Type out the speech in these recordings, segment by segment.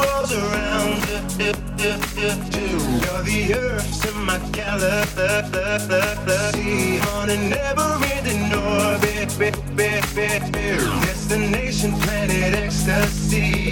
rolls around You're the earth to my galaxy on an never-ending orbit. Destination planet ecstasy.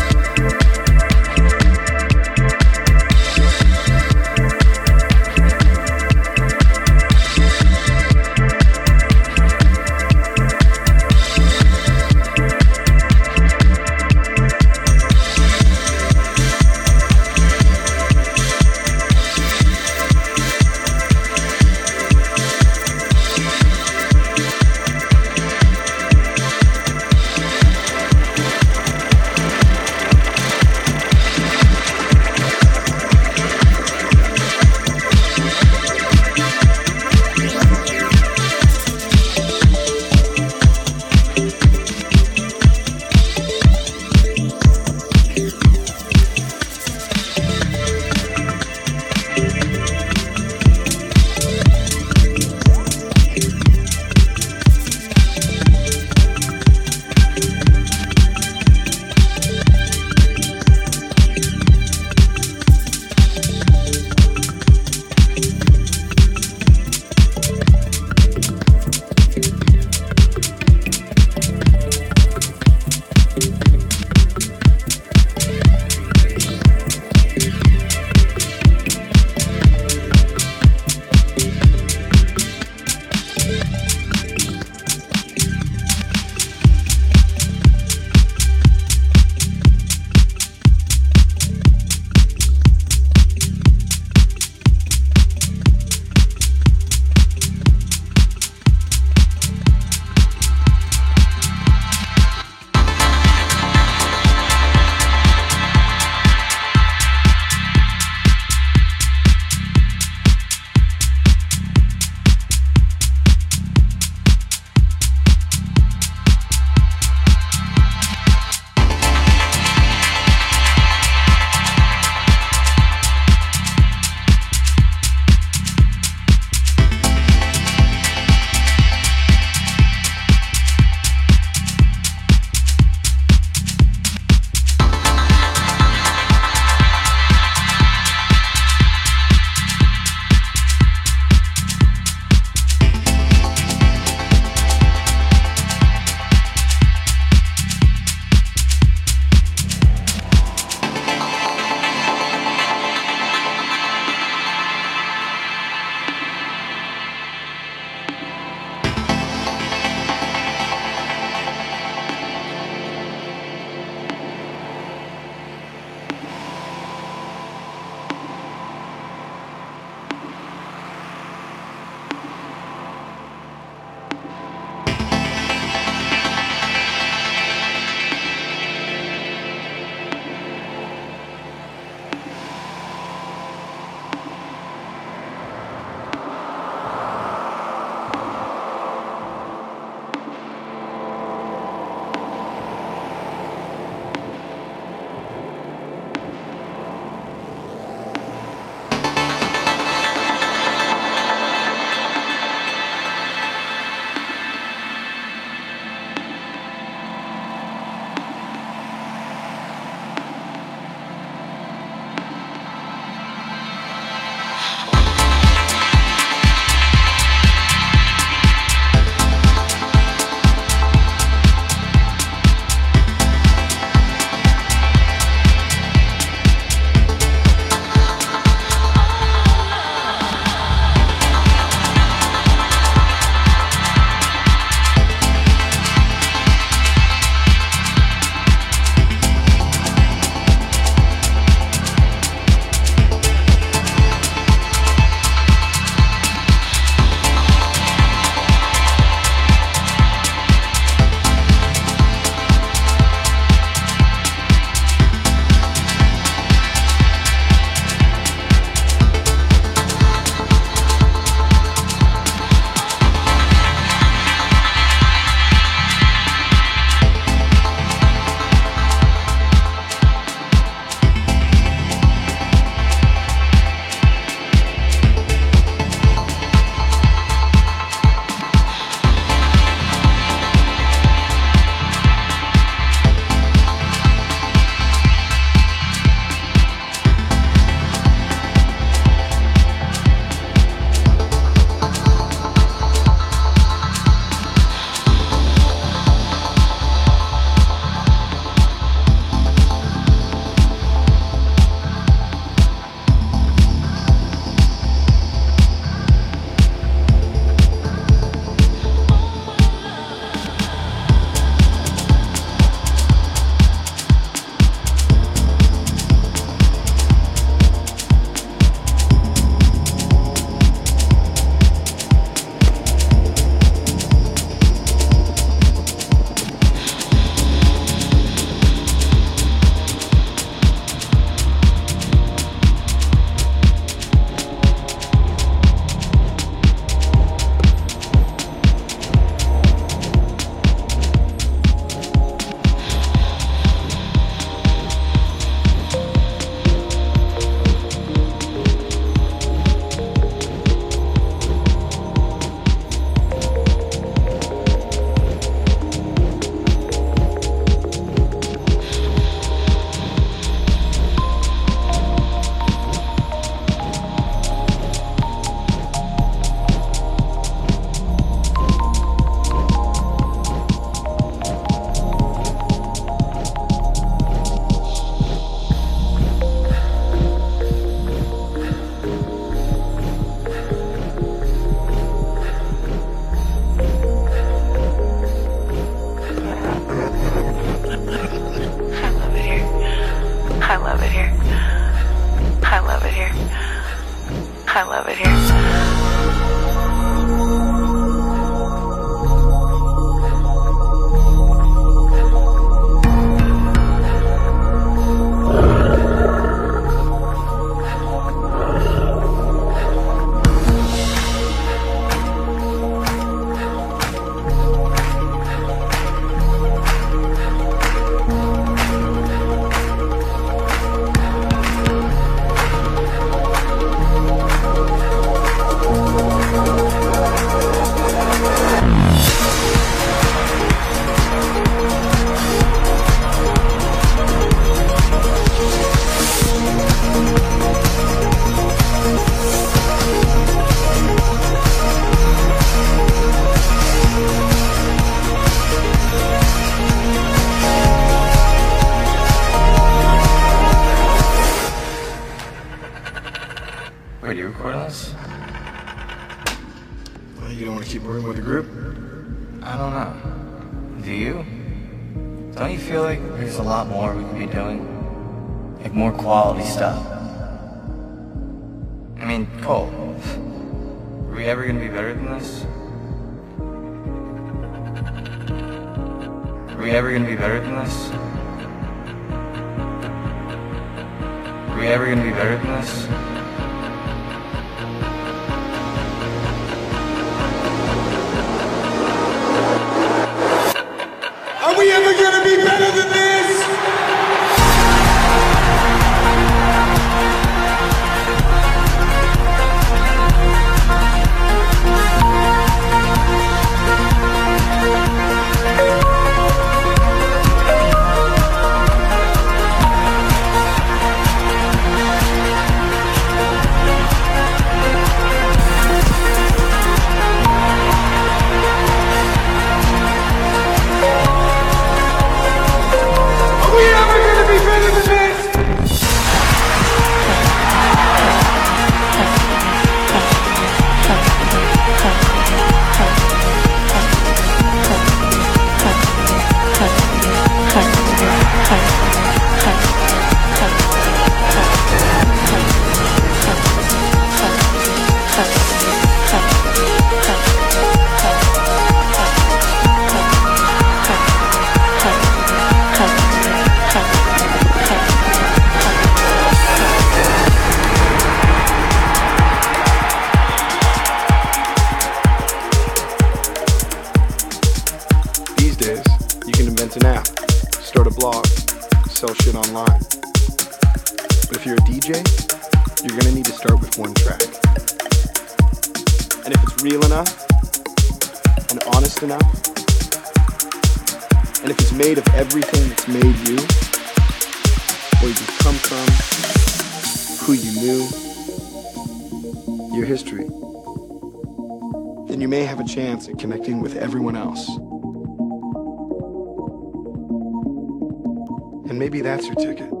Your ticket